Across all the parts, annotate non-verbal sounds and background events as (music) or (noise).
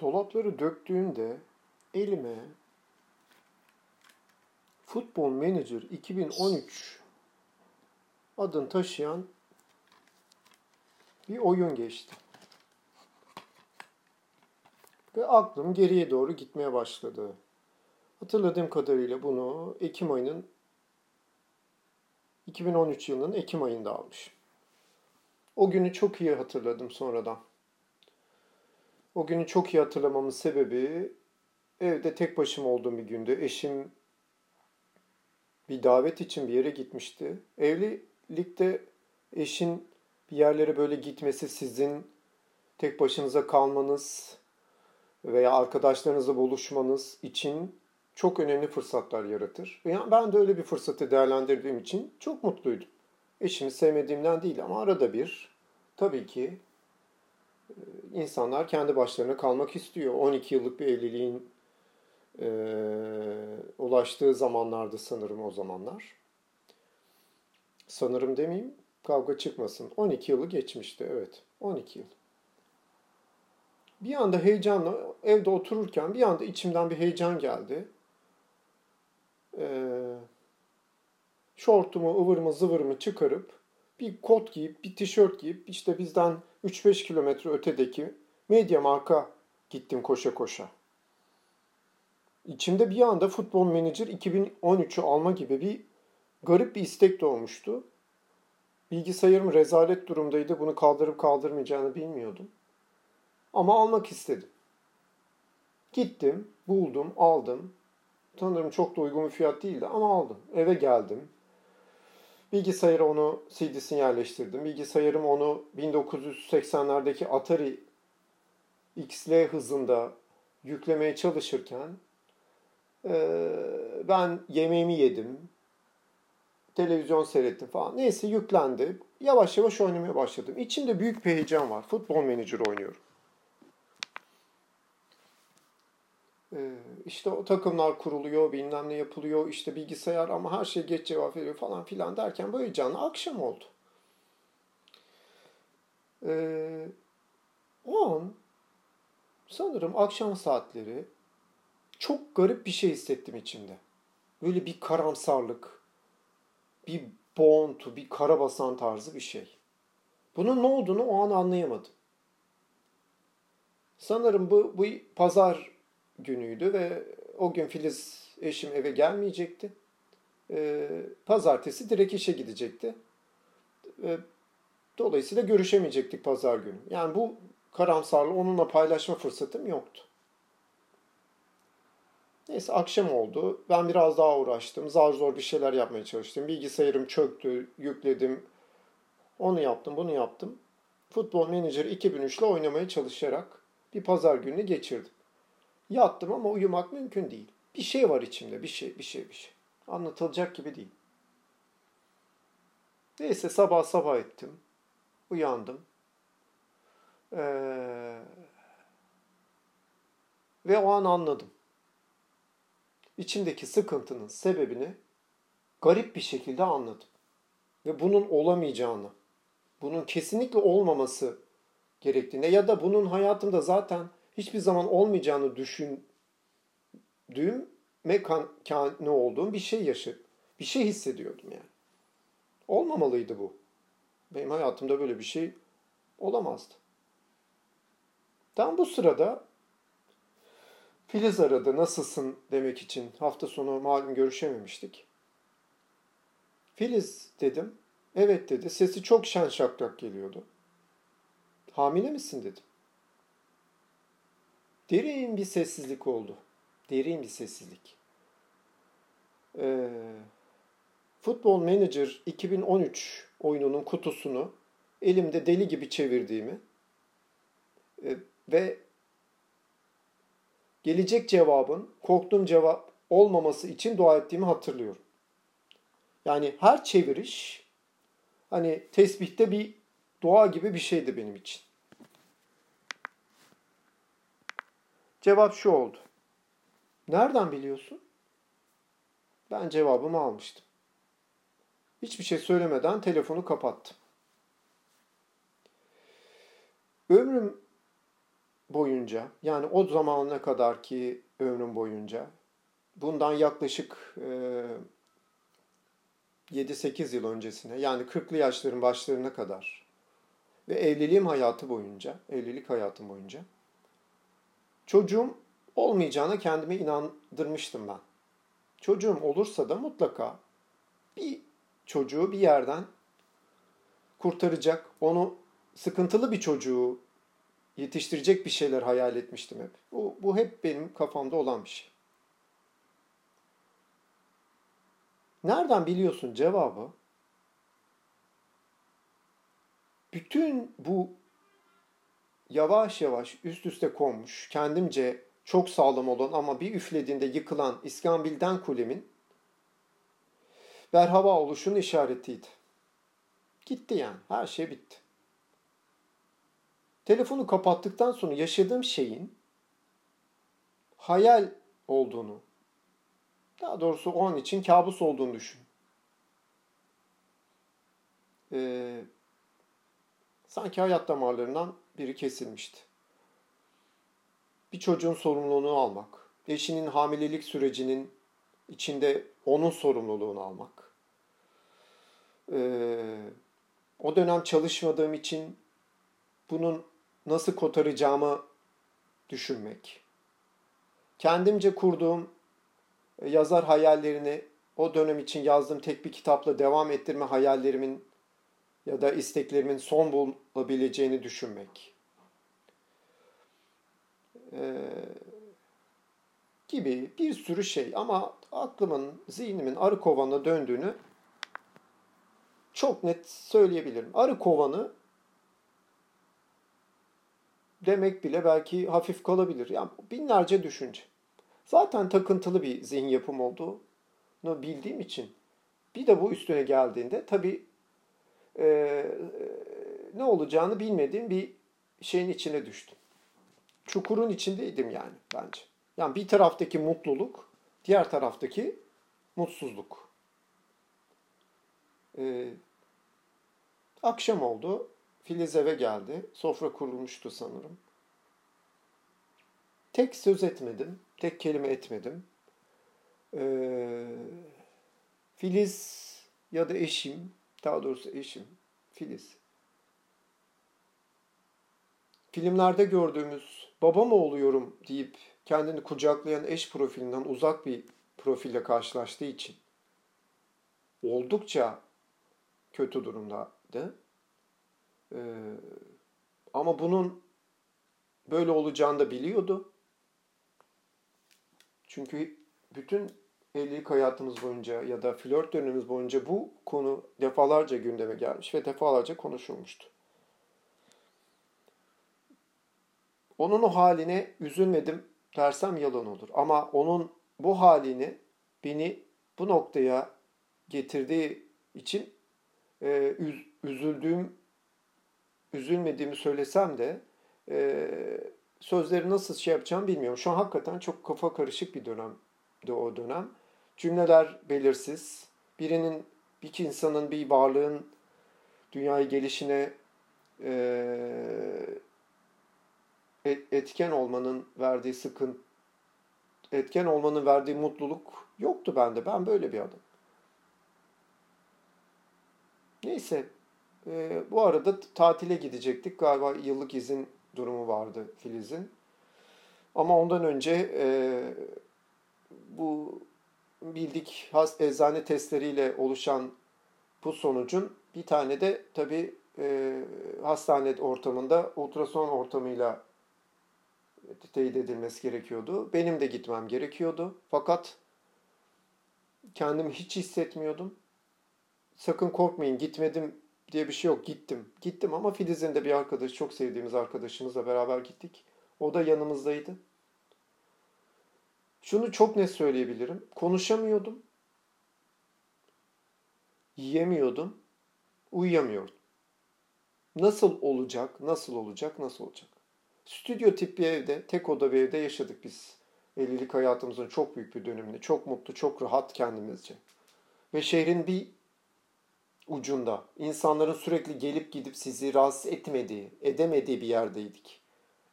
Dolapları döktüğümde elime Football Manager 2013 adını taşıyan bir oyun geçti. Ve aklım geriye doğru gitmeye başladı. Hatırladığım kadarıyla bunu Ekim ayının 2013 yılının Ekim ayında almış. O günü çok iyi hatırladım sonradan. O günü çok iyi hatırlamamın sebebi evde tek başıma olduğum bir gündü. Eşim bir davet için bir yere gitmişti. Evlilikte eşin bir yerlere böyle gitmesi sizin tek başınıza kalmanız veya arkadaşlarınızla buluşmanız için çok önemli fırsatlar yaratır. Ben de öyle bir fırsatı değerlendirdiğim için çok mutluydum. Eşimi sevmediğimden değil ama arada bir tabii ki insanlar kendi başlarına kalmak istiyor. 12 yıllık bir evliliğin e, ulaştığı zamanlardı sanırım o zamanlar. Sanırım demeyeyim, kavga çıkmasın. 12 yılı geçmişti, evet. 12 yıl. Bir anda heyecanla evde otururken bir anda içimden bir heyecan geldi. Ee, şortumu, ıvırımı, zıvırımı çıkarıp bir kot giyip, bir tişört giyip işte bizden 3-5 kilometre ötedeki Medya Mark'a gittim koşa koşa. İçimde bir anda Futbol Manager 2013'ü alma gibi bir garip bir istek doğmuştu. Bilgisayarım rezalet durumdaydı. Bunu kaldırıp kaldırmayacağını bilmiyordum. Ama almak istedim. Gittim, buldum, aldım. Tanırım çok da uygun bir fiyat değildi ama aldım. Eve geldim. Bilgisayara onu CD'sini yerleştirdim. Bilgisayarım onu 1980'lerdeki Atari XL hızında yüklemeye çalışırken ben yemeğimi yedim. Televizyon seyrettim falan. Neyse yüklendi. Yavaş yavaş oynamaya başladım. İçimde büyük bir heyecan var. Futbol Manager oynuyorum. Ee, işte o takımlar kuruluyor, bilmem ne yapılıyor, işte bilgisayar ama her şey geç cevap veriyor falan filan derken böyle canlı akşam oldu. Ee, o an sanırım akşam saatleri çok garip bir şey hissettim içimde. Böyle bir karamsarlık, bir boğuntu, bir karabasan tarzı bir şey. Bunun ne olduğunu o an anlayamadım. Sanırım bu, bu pazar günüydü ve o gün Filiz eşim eve gelmeyecekti. Ee, pazartesi direkt işe gidecekti. Ee, dolayısıyla görüşemeyecektik pazar günü. Yani bu karamsarlığı onunla paylaşma fırsatım yoktu. Neyse akşam oldu. Ben biraz daha uğraştım. Zar zor bir şeyler yapmaya çalıştım. Bilgisayarım çöktü, yükledim. Onu yaptım, bunu yaptım. Futbol Manager 2003 ile oynamaya çalışarak bir pazar gününü geçirdim. Yattım ama uyumak mümkün değil. Bir şey var içimde, bir şey, bir şey, bir şey. Anlatılacak gibi değil. Neyse sabah sabah ettim. Uyandım. Ee, ve o an anladım. İçimdeki sıkıntının sebebini garip bir şekilde anladım. Ve bunun olamayacağını, bunun kesinlikle olmaması gerektiğine ya da bunun hayatımda zaten hiçbir zaman olmayacağını düşündüğüm mekanı olduğum bir şey yaşadım. Bir şey hissediyordum yani. Olmamalıydı bu. Benim hayatımda böyle bir şey olamazdı. Tam bu sırada Filiz aradı nasılsın demek için. Hafta sonu malum görüşememiştik. Filiz dedim. Evet dedi. Sesi çok şen şakrak geliyordu. Hamile misin dedim. Derin bir sessizlik oldu. Derin bir sessizlik. Ee, Football Manager 2013 oyununun kutusunu elimde deli gibi çevirdiğimi e, ve gelecek cevabın korktuğum cevap olmaması için dua ettiğimi hatırlıyorum. Yani her çeviriş hani tesbihte bir dua gibi bir şeydi benim için. Cevap şu oldu. Nereden biliyorsun? Ben cevabımı almıştım. Hiçbir şey söylemeden telefonu kapattım. Ömrüm boyunca yani o zamana kadar ki ömrüm boyunca bundan yaklaşık e, 7-8 yıl öncesine yani 40'lı yaşların başlarına kadar ve evliliğim hayatı boyunca, evlilik hayatım boyunca çocuğum olmayacağına kendime inandırmıştım ben. Çocuğum olursa da mutlaka bir çocuğu bir yerden kurtaracak, onu sıkıntılı bir çocuğu yetiştirecek bir şeyler hayal etmiştim hep. Bu, bu hep benim kafamda olan bir şey. Nereden biliyorsun cevabı? Bütün bu yavaş yavaş üst üste konmuş, kendimce çok sağlam olan ama bir üflediğinde yıkılan İskambil'den kulemin berhava oluşunun işaretiydi. Gitti yani. Her şey bitti. Telefonu kapattıktan sonra yaşadığım şeyin hayal olduğunu, daha doğrusu o an için kabus olduğunu düşün. Ee, sanki hayat damarlarından biri kesilmişti. Bir çocuğun sorumluluğunu almak, eşinin hamilelik sürecinin içinde onun sorumluluğunu almak. Ee, o dönem çalışmadığım için bunun nasıl kotaracağımı düşünmek. Kendimce kurduğum e, yazar hayallerini o dönem için yazdığım tek bir kitapla devam ettirme hayallerimin ya da isteklerimin son bulabileceğini düşünmek. Ee, gibi bir sürü şey ama aklımın, zihnimin arı kovanına döndüğünü çok net söyleyebilirim. Arı kovanı demek bile belki hafif kalabilir. Yani binlerce düşünce. Zaten takıntılı bir zihin yapım olduğunu bildiğim için bir de bu üstüne geldiğinde tabii e, ne olacağını bilmediğim bir şeyin içine düştüm. Çukurun içindeydim yani bence. Yani bir taraftaki mutluluk, diğer taraftaki mutsuzluk. Ee, akşam oldu. Filiz eve geldi. Sofra kurulmuştu sanırım. Tek söz etmedim. Tek kelime etmedim. Ee, Filiz ya da eşim, daha doğrusu eşim, Filiz. Filmlerde gördüğümüz baba mı oluyorum deyip kendini kucaklayan eş profilinden uzak bir profille karşılaştığı için oldukça kötü durumdaydı. Ee, ama bunun böyle olacağını da biliyordu. Çünkü bütün evlilik hayatımız boyunca ya da flört dönemimiz boyunca bu konu defalarca gündeme gelmiş ve defalarca konuşulmuştu. Onun o haline üzülmedim dersem yalan olur. Ama onun bu halini beni bu noktaya getirdiği için e, üz, üzüldüğüm, üzülmediğimi söylesem de e, sözleri nasıl şey yapacağım bilmiyorum. Şu an hakikaten çok kafa karışık bir dönemdi o dönem. Cümleler belirsiz. Birinin, bir insanın, bir varlığın dünyaya gelişine e, etken olmanın verdiği sıkıntı, etken olmanın verdiği mutluluk yoktu bende. Ben böyle bir adam. Neyse. E, bu arada tatile gidecektik. Galiba yıllık izin durumu vardı Filiz'in. Ama ondan önce e, bu bildik has, eczane testleriyle oluşan bu sonucun bir tane de tabii e, hastane ortamında ultrason ortamıyla teyit edilmesi gerekiyordu. Benim de gitmem gerekiyordu. Fakat kendimi hiç hissetmiyordum. Sakın korkmayın gitmedim diye bir şey yok. Gittim. Gittim ama Filiz'in de bir arkadaş, çok sevdiğimiz arkadaşımızla beraber gittik. O da yanımızdaydı. Şunu çok net söyleyebilirim. Konuşamıyordum. Yiyemiyordum. Uyuyamıyordum. Nasıl olacak, nasıl olacak, nasıl olacak? Stüdyo tip bir evde, tek oda bir evde yaşadık biz. Evlilik hayatımızın çok büyük bir dönemini. Çok mutlu, çok rahat kendimizce. Ve şehrin bir ucunda, insanların sürekli gelip gidip sizi rahatsız etmediği, edemediği bir yerdeydik.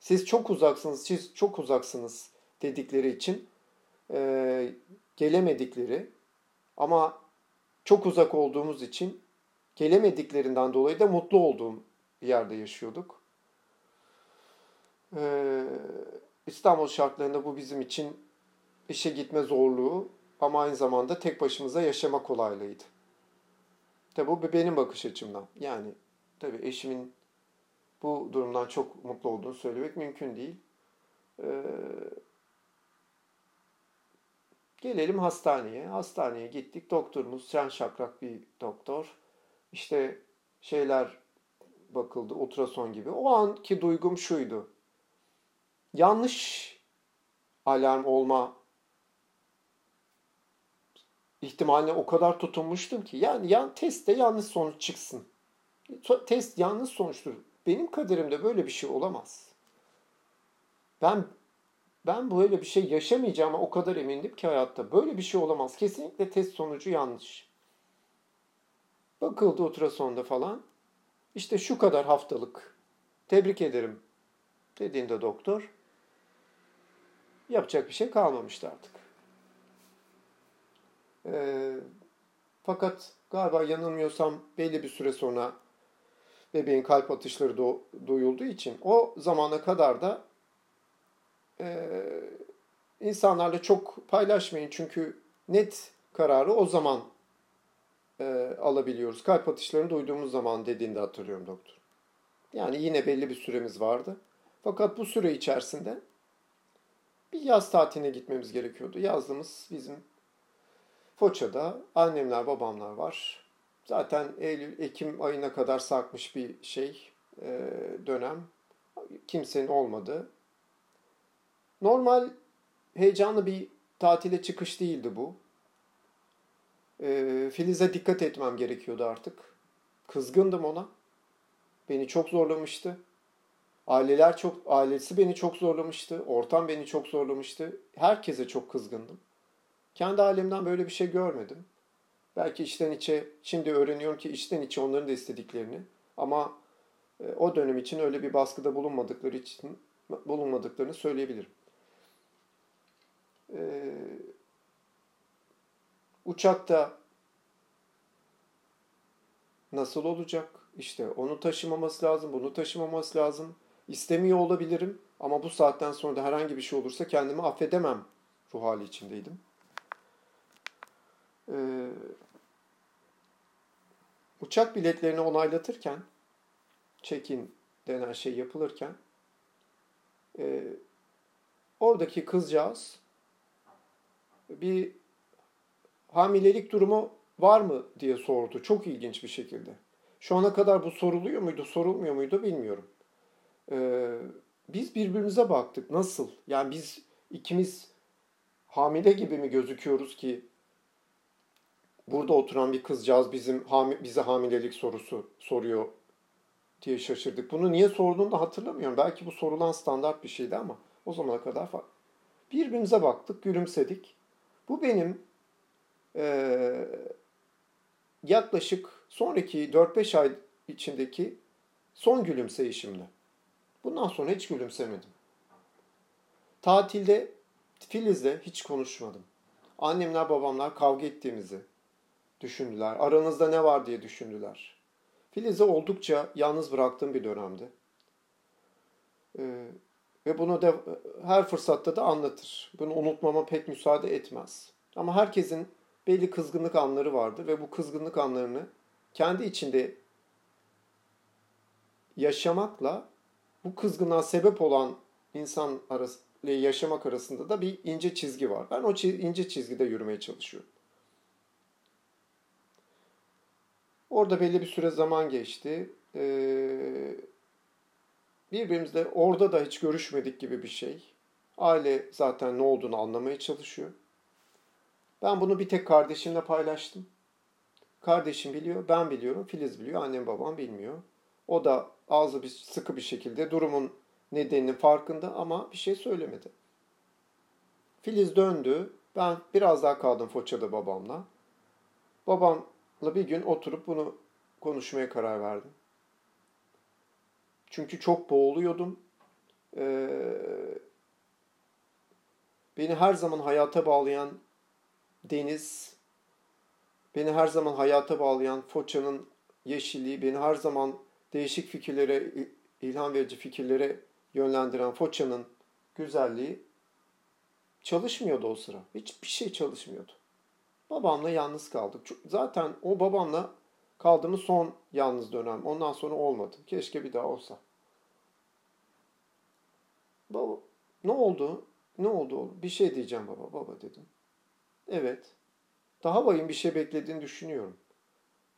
siz çok uzaksınız, siz çok uzaksınız dedikleri için e, gelemedikleri ama çok uzak olduğumuz için gelemediklerinden dolayı da mutlu olduğum bir yerde yaşıyorduk. Ee, İstanbul şartlarında bu bizim için işe gitme zorluğu ama aynı zamanda tek başımıza yaşama kolaylığıydı. Tabi bu benim bakış açımdan. Yani tabi eşimin bu durumdan çok mutlu olduğunu söylemek mümkün değil. Ee, gelelim hastaneye. Hastaneye gittik. Doktorumuz şen şakrak bir doktor. İşte şeyler bakıldı, ultrason gibi. O anki duygum şuydu. Yanlış alarm olma ihtimaline o kadar tutunmuştum ki. Yani yan testte yanlış sonuç çıksın. Test yanlış sonuçtur. Benim kaderimde böyle bir şey olamaz. Ben ben böyle bir şey yaşamayacağıma o kadar emindim ki hayatta. Böyle bir şey olamaz. Kesinlikle test sonucu yanlış. Bakıldı ultrasonda falan. İşte şu kadar haftalık. Tebrik ederim dediğinde doktor yapacak bir şey kalmamıştı artık. E, fakat galiba yanılmıyorsam belli bir süre sonra bebeğin kalp atışları do- duyulduğu için o zamana kadar da e, insanlarla çok paylaşmayın çünkü net kararı o zaman e, alabiliyoruz. Kalp atışlarını duyduğumuz zaman dediğinde hatırlıyorum doktor. Yani yine belli bir süremiz vardı. Fakat bu süre içerisinde bir yaz tatiline gitmemiz gerekiyordu. Yazlığımız bizim Foça'da annemler babamlar var. Zaten Eylül, Ekim ayına kadar sarkmış bir şey e, dönem. Kimsenin olmadı. Normal heyecanlı bir tatile çıkış değildi bu. E, Filiz'e dikkat etmem gerekiyordu artık. Kızgındım ona. Beni çok zorlamıştı. Aileler çok, ailesi beni çok zorlamıştı. Ortam beni çok zorlamıştı. Herkese çok kızgındım. Kendi ailemden böyle bir şey görmedim. Belki içten içe, şimdi öğreniyorum ki içten içe onların da istediklerini. Ama e, o dönem için öyle bir baskıda bulunmadıkları için bulunmadıklarını söyleyebilirim. Ee, uçakta nasıl olacak? İşte onu taşımaması lazım, bunu taşımaması lazım. İstemiyor olabilirim ama bu saatten sonra da herhangi bir şey olursa kendimi affedemem ruh hali içindeydim. Ee, uçak biletlerini onaylatırken, check-in denen şey yapılırken, e, oradaki kızcağız bir hamilelik durumu var mı diye sordu. Çok ilginç bir şekilde. Şu ana kadar bu soruluyor muydu, sorulmuyor muydu bilmiyorum. Ee, biz birbirimize baktık. Nasıl? Yani biz ikimiz hamile gibi mi gözüküyoruz ki burada oturan bir kızcağız bizim bize hamilelik sorusu soruyor diye şaşırdık. Bunu niye sorduğunu da hatırlamıyorum. Belki bu sorulan standart bir şeydi ama o zamana kadar farklı. Birbirimize baktık, gülümsedik. Bu benim e, yaklaşık sonraki 4-5 ay içindeki son gülümseyişimdi. Bundan sonra hiç gülümsemedim. Tatilde Filiz'le hiç konuşmadım. Annemler babamlar kavga ettiğimizi düşündüler. Aranızda ne var diye düşündüler. Filiz'i oldukça yalnız bıraktığım bir dönemdi. Ee, ve bunu da her fırsatta da anlatır. Bunu unutmama pek müsaade etmez. Ama herkesin belli kızgınlık anları vardı ve bu kızgınlık anlarını kendi içinde yaşamakla bu kızgınlığa sebep olan insan arası, yaşamak arasında da bir ince çizgi var. Ben o ince çizgide yürümeye çalışıyorum. Orada belli bir süre zaman geçti. Ee, birbirimizle orada da hiç görüşmedik gibi bir şey. Aile zaten ne olduğunu anlamaya çalışıyor. Ben bunu bir tek kardeşimle paylaştım. Kardeşim biliyor, ben biliyorum, Filiz biliyor, annem babam bilmiyor. O da ağzı bir sıkı bir şekilde durumun nedeninin farkında ama bir şey söylemedi. Filiz döndü. Ben biraz daha kaldım Foça'da babamla. Babamla bir gün oturup bunu konuşmaya karar verdim. Çünkü çok boğuluyordum. e, beni her zaman hayata bağlayan deniz, beni her zaman hayata bağlayan Foça'nın yeşilliği, beni her zaman değişik fikirlere, ilham verici fikirlere yönlendiren Foça'nın güzelliği çalışmıyordu o sıra. Hiçbir şey çalışmıyordu. Babamla yalnız kaldık. Zaten o babamla kaldığımız son yalnız dönem. Ondan sonra olmadı. Keşke bir daha olsa. Baba ne oldu? Ne oldu? Bir şey diyeceğim baba. Baba dedim. Evet. Daha vahim bir şey beklediğini düşünüyorum.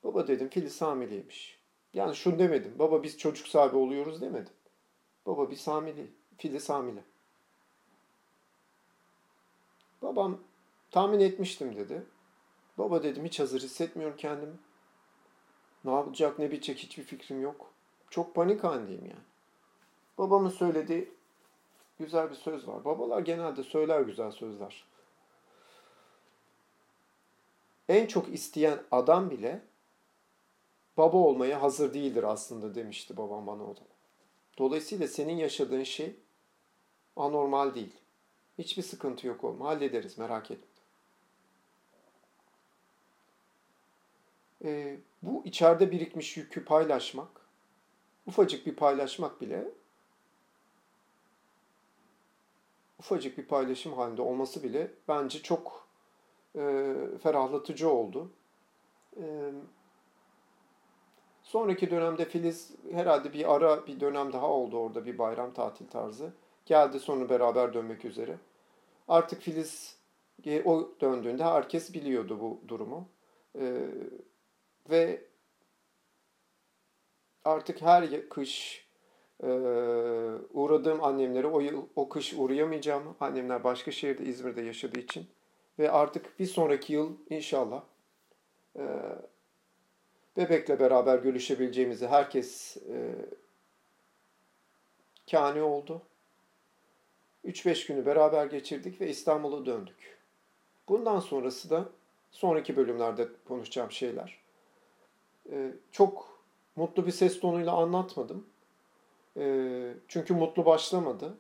Baba dedim Filiz hamileymiş. Yani şunu demedim. Baba biz çocuk sahibi oluyoruz demedim. Baba biz hamile. Filiz hamile. Babam tahmin etmiştim dedi. Baba dedim hiç hazır hissetmiyorum kendimi. Ne yapacak ne bitecek hiçbir fikrim yok. Çok panik halindeyim yani. Babamın söylediği güzel bir söz var. Babalar genelde söyler güzel sözler. En çok isteyen adam bile baba olmaya hazır değildir aslında demişti babam bana o da. Dolayısıyla senin yaşadığın şey anormal değil. Hiçbir sıkıntı yok oğlum. Hallederiz merak etme. Ee, bu içeride birikmiş yükü paylaşmak, ufacık bir paylaşmak bile ufacık bir paylaşım halinde olması bile bence çok e, ferahlatıcı oldu. E, sonraki dönemde Filiz herhalde bir ara bir dönem daha oldu orada bir bayram tatil tarzı. Geldi sonra beraber dönmek üzere. Artık Filiz e, o döndüğünde herkes biliyordu bu durumu. E, ve artık her kış e, uğradığım annemlere o yıl o kış uğrayamayacağım. Annemler başka şehirde İzmir'de yaşadığı için ve artık bir sonraki yıl inşallah e, bebekle beraber görüşebileceğimizi herkes e, kani oldu. 3-5 günü beraber geçirdik ve İstanbul'a döndük. Bundan sonrası da sonraki bölümlerde konuşacağım şeyler. Ee, çok mutlu bir ses tonuyla anlatmadım. Ee, çünkü mutlu başlamadı.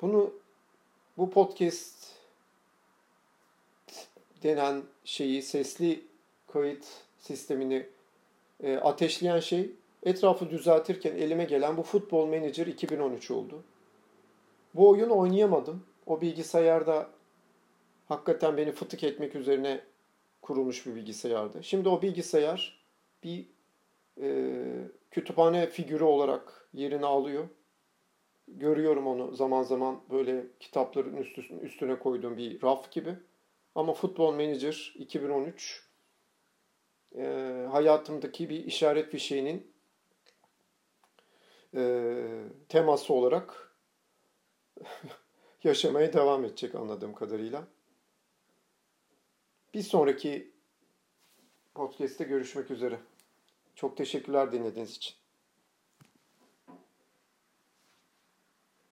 Bunu bu podcast denen şeyi sesli kayıt sistemini e, ateşleyen şey etrafı düzeltirken elime gelen bu Futbol Manager 2013 oldu. Bu oyunu oynayamadım. O bilgisayarda hakikaten beni fıtık etmek üzerine kurulmuş bir bilgisayardı. Şimdi o bilgisayar bir e, kütüphane figürü olarak yerini alıyor. Görüyorum onu zaman zaman böyle kitapların üstüne koyduğum bir raf gibi. Ama Football Manager 2013 e, hayatımdaki bir işaret fişeğinin e, teması olarak (laughs) yaşamaya devam edecek anladığım kadarıyla. Bir sonraki podcast'te görüşmek üzere. Çok teşekkürler dinlediğiniz için.